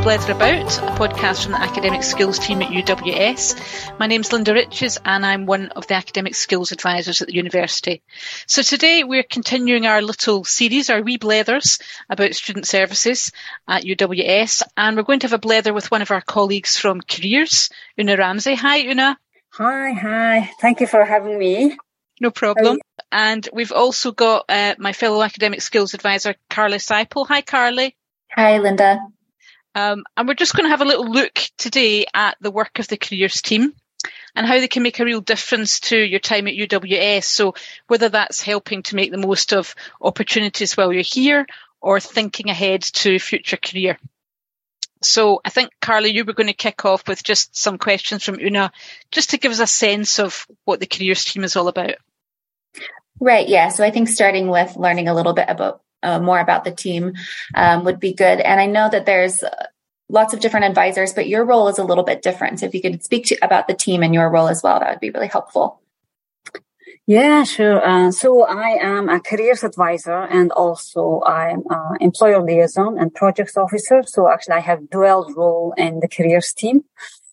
Blether About, a podcast from the Academic Skills team at UWS. My name's Linda Riches and I'm one of the Academic Skills Advisors at the university. So today we're continuing our little series, our wee blethers about student services at UWS and we're going to have a blether with one of our colleagues from Careers, Uuganaa Ramsay. Hi Uuganaa. Hi, hi. Thank you for having me. No problem. And we've also got uh, my fellow academic skills advisor, Carly Seipel. Hi, Carly. Hi, Linda. Um, and we're just going to have a little look today at the work of the careers team and how they can make a real difference to your time at UWS. So whether that's helping to make the most of opportunities while you're here or thinking ahead to future career. So I think, Carly, you were going to kick off with just some questions from Uuganaa, just to give us a sense of what the careers team is all about. Right. Yeah. So I think starting with learning a little bit about uh, more about the team um, would be good. And I know that there's lots of different advisors, but your role is a little bit different. So if you could speak to about the team and your role as well, that would be really helpful. Yeah, sure. Uh, so I am a careers advisor and also I'm employer liaison and projects officer. So actually I have dual role in the careers team.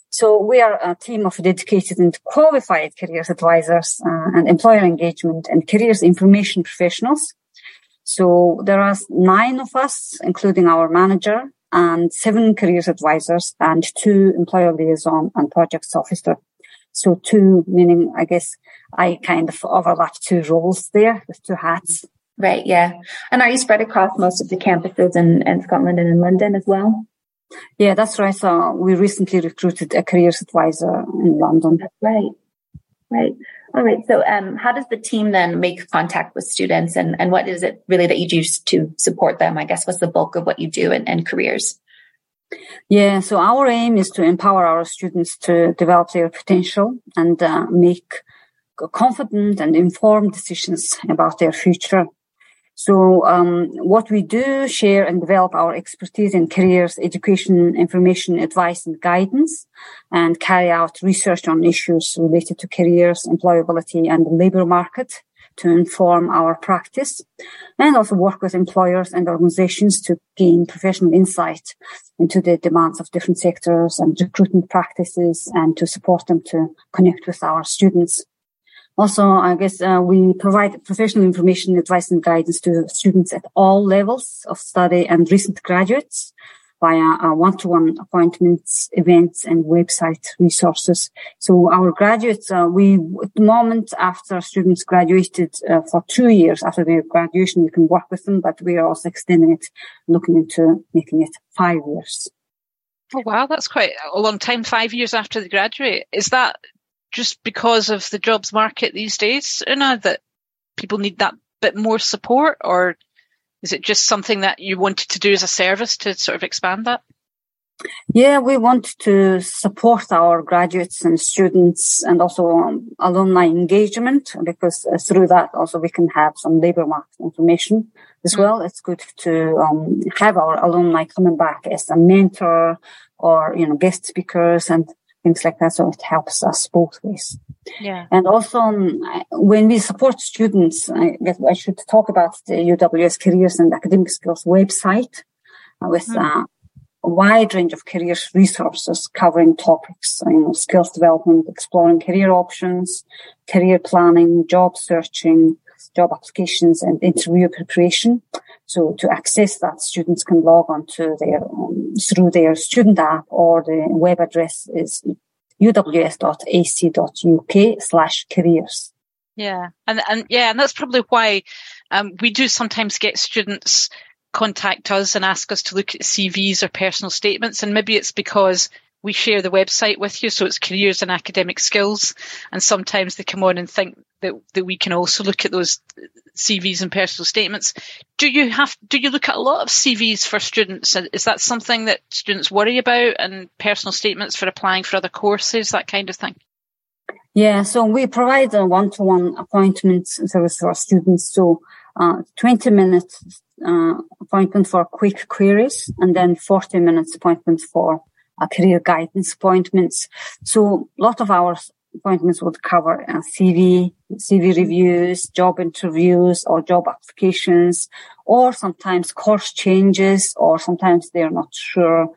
So we are a team of dedicated and qualified careers advisors uh, and employer engagement and careers information professionals. So there are nine of us, including our manager and seven careers advisors and two employer liaison and projects officer. So two, meaning I guess I kind of overlap two roles there with two hats. Right. Yeah. And are you spread across most of the campuses in, in Scotland and in London as well? Yeah, that's right. So we recently recruited a careers advisor in London. That's right. Right. All right. So, um, how does the team then make contact with students and, and what is it really that you do to support them? I guess what's the bulk of what you do in, in careers? Yeah. So our aim is to empower our students to develop their potential and uh, make confident and informed decisions about their future. So um, what we do share and develop our expertise in careers, education, information, advice and guidance and carry out research on issues related to careers, employability and the labor market to inform our practice and also work with employers and organizations to gain professional insight into the demands of different sectors and recruitment practices and to support them to connect with our students. Also, I guess uh, we provide professional information, advice and guidance to students at all levels of study and recent graduates via one-to-one appointments, events and website resources. So our graduates, uh, we, at the moment after students graduated uh, for two years after their graduation, we can work with them, but we are also extending it, looking into making it five years. Oh wow, that's quite a long time, five years after they graduate. Is that just because of the jobs market these days, Uuganaa, that people need that bit more support, or is it just something that you wanted to do as a service to sort of expand that? Yeah, we want to support our graduates and students and also um, alumni engagement because uh, through that also we can have some labor market information as mm. well. It's good to um, have our alumni coming back as a mentor or, you know, guest speakers and things like that. So it helps us both ways. Yeah. And also, um, when we support students, I guess I should talk about the UWS Careers and Academic Skills website with mm. uh, a wide range of career resources covering topics, you know, skills development, exploring career options, career planning, job searching, job applications and interview preparation. So to access that, students can log on to their, um, through their student app or the web address is uws.ac.uk slash careers. Yeah. And, and yeah, and that's probably why, um, we do sometimes get students contact us and ask us to look at CVs or personal statements. And maybe it's because we share the website with you. So it's careers and academic skills. And sometimes they come on and think that, that we can also look at those CVs and personal statements. Do you have, do you look at a lot of CVs for students? Is that something that students worry about and personal statements for applying for other courses, that kind of thing? Yeah, so we provide a one-to-one appointment service for our students. So, uh, 20 minutes, uh, appointment for quick queries and then 40 minutes appointment for career guidance appointments. So a lot of our appointments would cover uh, CV, CV reviews, job interviews or job applications, or sometimes course changes, or sometimes they're not sure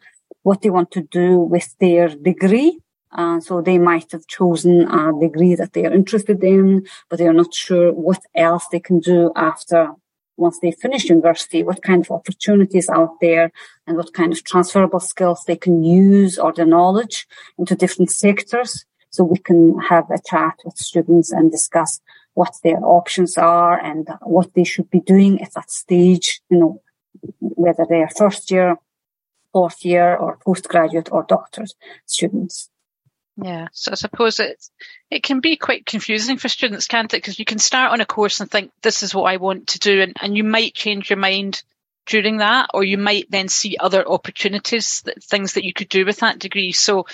what they want to do with their degree. Uh, so they might have chosen a degree that they are interested in, but they are not sure what else they can do after once they finish university, what kind of opportunities out there and what kind of transferable skills they can use or their knowledge into different sectors. So we can have a chat with students and discuss what their options are and what they should be doing at that stage, you know, whether they are first year, fourth year or postgraduate or doctorate students. Yeah, so I suppose it it can be quite confusing for students, can't it? Because you can start on a course and think this is what I want to do, and, and you might change your mind during that, or you might then see other opportunities, that things that you could do with that degree. So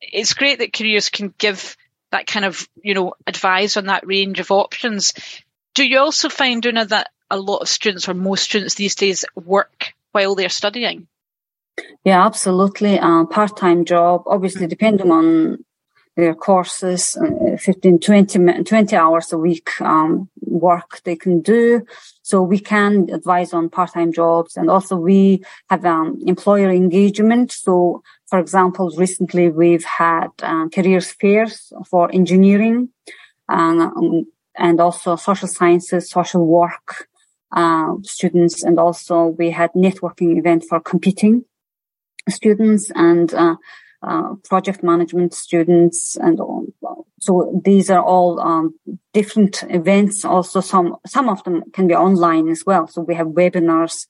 it's great that careers can give that kind of you know advice on that range of options. Do you also find, Uuganaa, that a lot of students or most students these days work while they're studying? Yeah, absolutely. Uh, part-time job, obviously depending on their courses, uh, 15, 20, 20 hours a week um, work they can do. So we can advise on part-time jobs and also we have um, employer engagement. So for example, recently we've had uh, careers fairs for engineering um, and also social sciences, social work uh, students. And also we had networking event for competing students and uh, uh, project management students and all. so these are all um, different events also some some of them can be online as well so we have webinars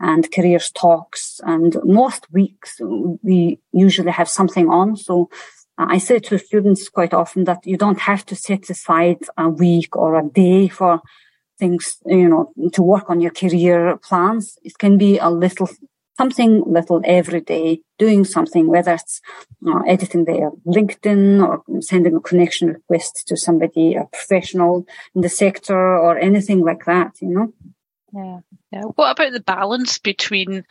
and careers talks and most weeks we usually have something on so uh, I say to students quite often that you don't have to set aside a week or a day for things, you know, to work on your career plans. It can be a little something little every day, doing something, whether it's uh, editing their LinkedIn or sending a connection request to somebody, a professional in the sector or anything like that, you know? Yeah. Yeah. What about the balance between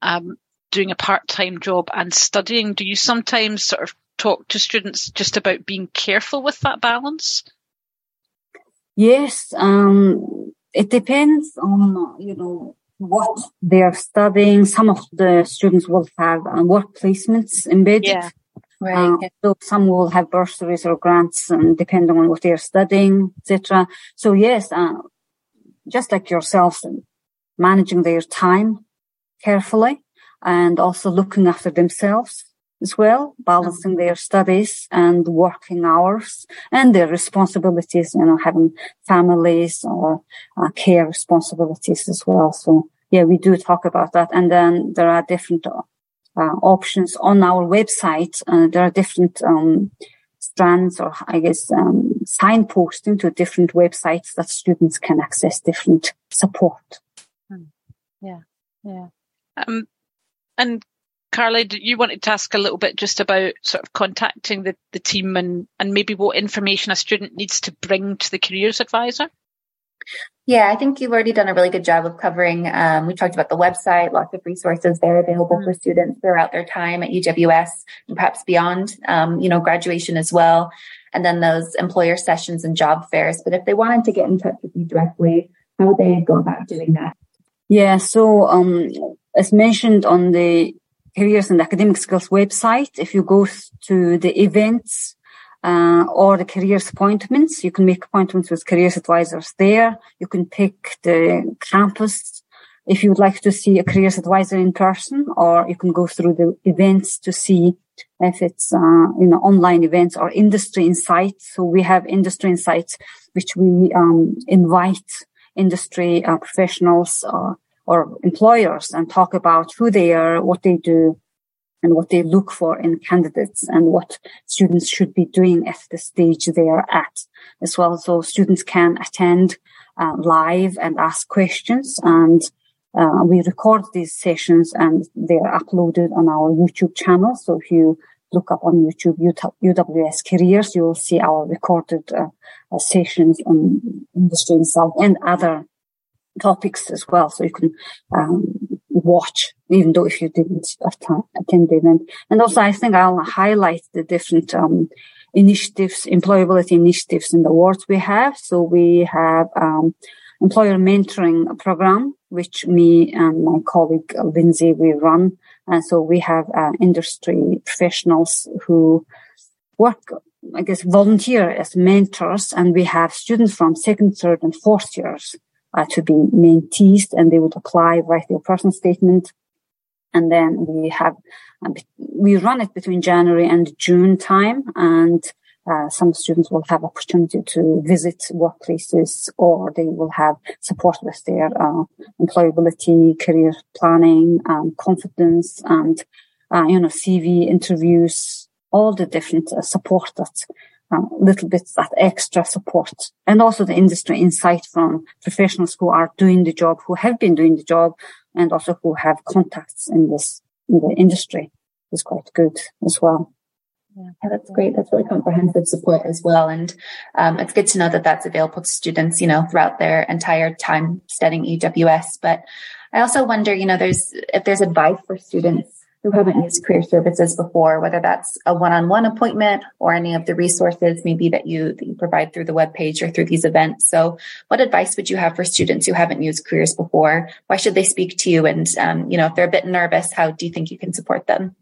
um, doing a part-time job and studying? Do you sometimes sort of talk to students just about being careful with that balance? Yes. Um, it depends on, you know, what they are studying. Some of the students will have uh, work placements embedded. Yeah. Right. Uh, so some will have bursaries or grants, and depending on what they are studying, etc. So yes, uh, just like yourself, managing their time carefully, and also looking after themselves as well, balancing their studies and working hours and their responsibilities, you know, having families or uh, care responsibilities as well. So yeah, we do talk about that. And then there are different uh, options on our website. Uh, there are different um, strands or I guess um, signposting to different websites that students can access different support. Hmm. Yeah, yeah. Um, and Carly, you wanted to ask a little bit just about sort of contacting the, the team and, and maybe what information a student needs to bring to the careers advisor? Yeah, I think you've already done a really good job of covering. Um, we talked about the website, lots of resources there available mm-hmm. for students throughout their time at UWS and perhaps beyond, um, you know, graduation as well. And then those employer sessions and job fairs. But if they wanted to get in touch with you directly, how would they go about doing that? Yeah, so um, as mentioned on the Careers and Academic Skills website. If you go to the events uh, or the careers appointments, you can make appointments with careers advisors there. You can pick the campus if you would like to see a careers advisor in person, or you can go through the events to see if it's uh, you know online events or industry insights. So we have industry insights, which we um, invite industry uh, professionals uh, or employers and talk about who they are, what they do, and what they look for in candidates and what students should be doing at the stage they are at as well. So students can attend uh, live and ask questions and uh, we record these sessions and they are uploaded on our YouTube channel. So if you look up on YouTube UWS careers, you will see our recorded uh, uh sessions on industry insight and other topics as well. So you can um, watch, even though if you didn't attend the event. And also, I think I'll highlight the different um, initiatives, employability initiatives and awards we have. So we have um, employer mentoring program, which me and my colleague Lindsay we run And so we have uh, industry professionals who work, I guess, volunteer as mentors, and we have students from second, third, and fourth years uh, to be mentees, and they would apply, write their personal statement, and then we have um, we run it between January and June time, and uh, some students will have opportunity to visit workplaces or they will have support with their uh, employability, career planning, um, confidence and, uh, you know, CV interviews, all the different uh, support that um, little bit that extra support and also the industry insight from professionals who are doing the job, who have been doing the job and also who have contacts in this, in the industry is quite good as well. Yeah, that's great. That's really comprehensive support as well. And um, it's good to know that that's available to students, you know, throughout their entire time studying UWS. But I also wonder, you know, there's if there's advice for students who haven't used career services before, whether that's a one-on-one appointment or any of the resources maybe that you, that you provide through the web page or through these events. So what advice would you have for students who haven't used careers before? Why should they speak to you? And, um, you know, if they're a bit nervous, how do you think you can support them?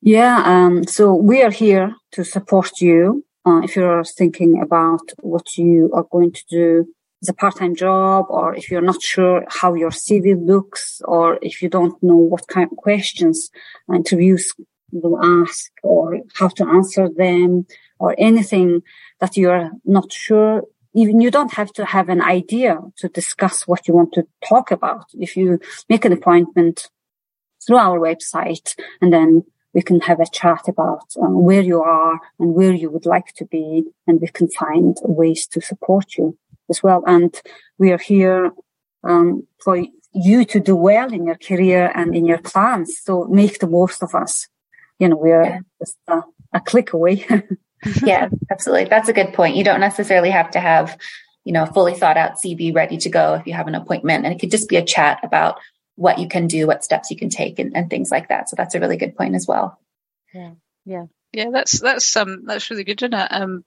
Yeah, um, so we are here to support you. Uh, if you're thinking about what you are going to do a part-time job, or if you're not sure how your CV looks, or if you don't know what kind of questions interviews will ask, or how to answer them, or anything that you're not sure, even you don't have to have an idea to discuss what you want to talk about. If you make an appointment through our website and then we can have a chat about um, where you are and where you would like to be, and we can find ways to support you as well. And we are here um, for you to do well in your career and in your plans. So make the most of us. You know, we're yeah. just a, a click away. yeah, absolutely. That's a good point. You don't necessarily have to have, you know, fully thought out CV ready to go if you have an appointment. And it could just be a chat about what you can do, what steps you can take and, and things like that. So that's a really good point as well. Yeah. Yeah. Yeah. That's, that's, um, that's really good, isn't it? Um,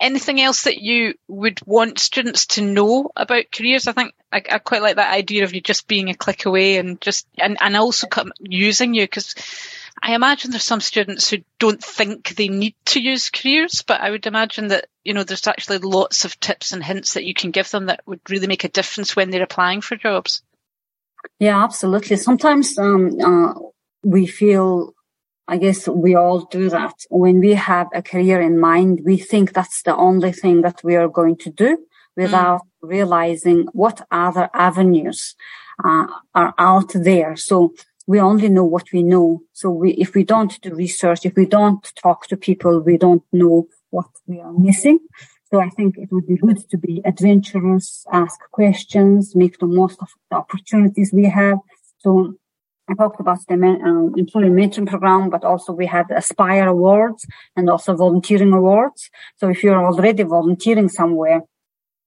anything else that you would want students to know about careers? I think I, I, quite like that idea of you just being a click away and just, and, and also come, using you because I imagine there's some students who don't think they need to use careers, but I would imagine that, you know, there's actually lots of tips and hints that you can give them that would really make a difference when they're applying for jobs. Yeah, absolutely. Sometimes um, uh, we feel, I guess we all do that. When we have a career in mind, we think that's the only thing that we are going to do without mm. realizing what other avenues uh, are out there. So we only know what we know. So we, if we don't do research, if we don't talk to people, we don't know what we are missing. So I think it would be good to be adventurous, ask questions, make the most of the opportunities we have. So I talked about the um, employee mentoring program, but also we have Aspire Awards and also volunteering awards. So if you're already volunteering somewhere,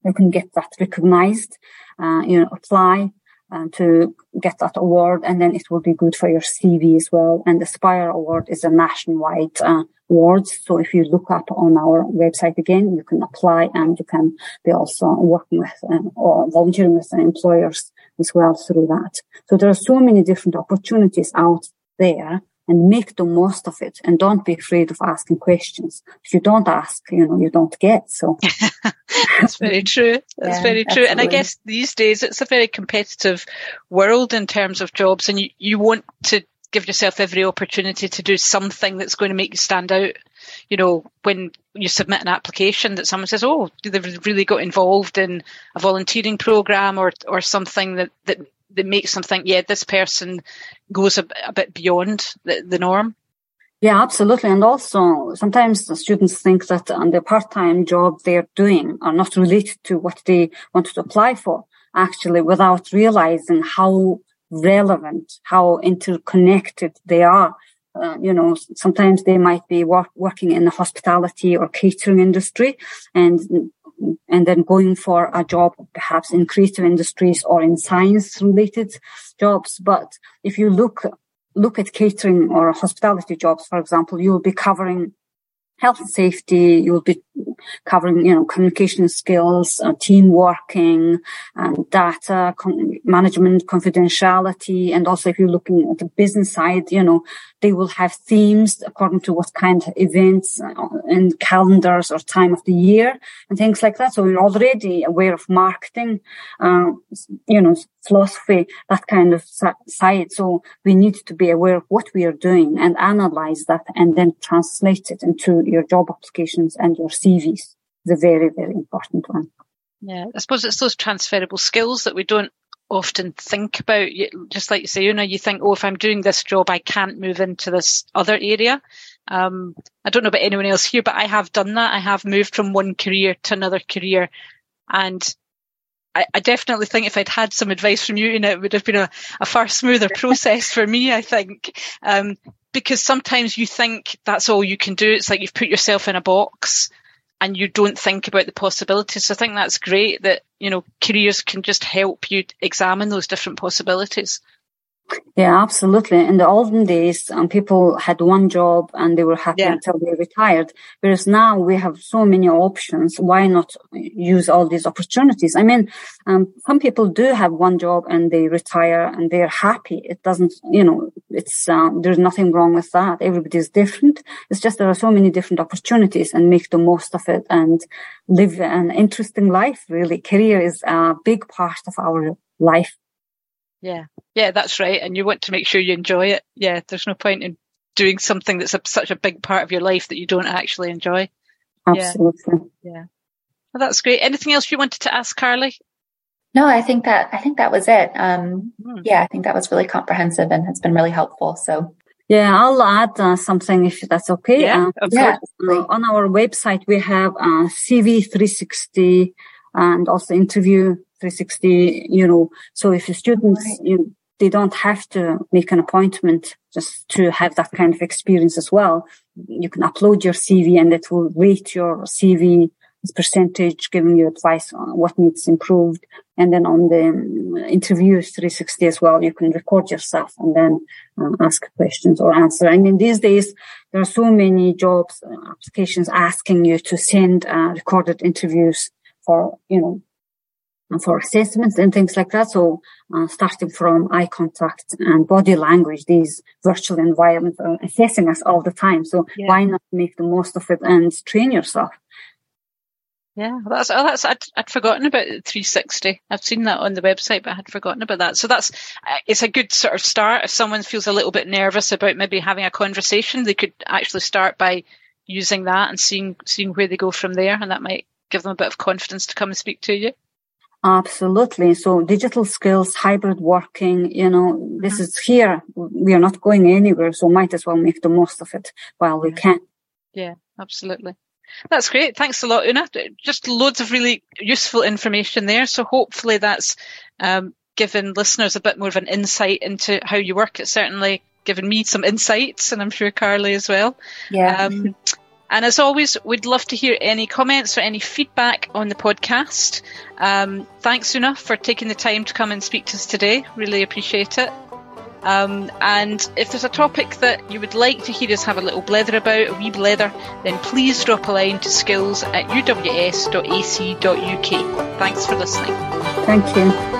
you can get that recognized, uh, you know, apply uh, to get that award and then it will be good for your CV as well. And Aspire Award is a nationwide uh, awards. So if you look up on our website again, you can apply and you can be also working with uh, or volunteering with employers as well through that. So there are so many different opportunities out there and make the most of it and don't be afraid of asking questions. If you don't ask, you know, you don't get. So that's very true. That's yeah, very true. Absolutely. And I guess these days it's a very competitive world in terms of jobs and you, you want to give yourself every opportunity to do something that's going to make you stand out. You know, when you submit an application that someone says, "Oh, they've really got involved in a volunteering program or or something that that that makes them think, yeah, this person goes a, a bit beyond the, the norm." Yeah, absolutely. And also sometimes the students think that on the part-time job they're doing are not related to what they wanted to apply for actually without realizing how relevant, how interconnected they are. Uh, you know, sometimes they might be work, working in the hospitality or catering industry and and then going for a job perhaps in creative industries or in science related jobs. But if you look look at catering or hospitality jobs, for example, you'll be covering health and safety, you'll be covering, you know, communication skills, uh, team working, and data con- management, confidentiality. And also if you're looking at the business side, you know, they will have themes according to what kind of events uh, and calendars or time of the year and things like that. So we're already aware of marketing, uh, you know, philosophy, that kind of side. So we need to be aware of what we are doing and analyze that and then translate it into your job applications and your CVs. The very, very important one. Yeah, I suppose it's those transferable skills that we don't often think about. Just like you say, you know, you think, oh, if I'm doing this job, I can't move into this other area. Um, I don't know about anyone else here, but I have done that. I have moved from one career to another career. And I, I definitely think if I'd had some advice from you, you know, it would have been a, a far smoother process for me, I think. Um, because sometimes you think that's all you can do. It's like you've put yourself in a box and you don't think about the possibilities. So I think that's great that, you know, careers can just help you examine those different possibilities. Yeah, absolutely. In the olden days, um, people had one job and they were happy yeah. until they retired. Whereas now we have so many options. Why not use all these opportunities? I mean, um, some people do have one job and they retire and they're happy. It doesn't, you know, it's, uh, there's nothing wrong with that. Everybody's different. It's just there are so many different opportunities and make the most of it and live an interesting life, really. Career is a big part of our life. Yeah, yeah, that's right. And you want to make sure you enjoy it. Yeah, there's no point in doing something that's a, such a big part of your life that you don't actually enjoy. Absolutely. Yeah. yeah. Well, that's great. Anything else you wanted to ask, Carly? No, I think that I think that was it. Um, hmm. Yeah, I think that was really comprehensive and has been really helpful. So. Yeah, I'll add uh, something if that's okay. Yeah, uh, yeah. Uh, on our website, we have uh, CV 360 and also interview 360, you know, so if the students, right. you know, they don't have to make an appointment just to have that kind of experience as well. You can upload your CV and it will rate your CV percentage, giving you advice on what needs improved. And then on the um, interviews 360 as well, you can record yourself and then uh, ask questions or answer. I mean, these days, there are so many jobs, uh, applications asking you to send uh, recorded interviews for, you know, for assessments and things like that. So uh, starting from eye contact and body language, these virtual environments are assessing us all the time. So yeah. why not make the most of it and train yourself? Yeah, that's oh, that's I'd, I'd forgotten about 360. I've seen that on the website, but I had forgotten about that. So that's uh, it's a good sort of start. If someone feels a little bit nervous about maybe having a conversation, they could actually start by using that and seeing seeing where they go from there, and that might give them a bit of confidence to come and speak to you. Absolutely. So digital skills, hybrid working, you know, this is here. We are not going anywhere. So might as well make the most of it while we can. Yeah, absolutely. That's great. Thanks a lot, Uuganaa. Just loads of really useful information there. So hopefully that's um, given listeners a bit more of an insight into how you work. It's certainly given me some insights and I'm sure Carly as well. Yeah. Um, and as always, we'd love to hear any comments or any feedback on the podcast. Um, thanks, Uuganaa, for taking the time to come and speak to us today. Really appreciate it. Um, and if there's a topic that you would like to hear us have a little blether about, a wee blether, then please drop a line to skills at uws.ac.uk. Thanks for listening. Thank you.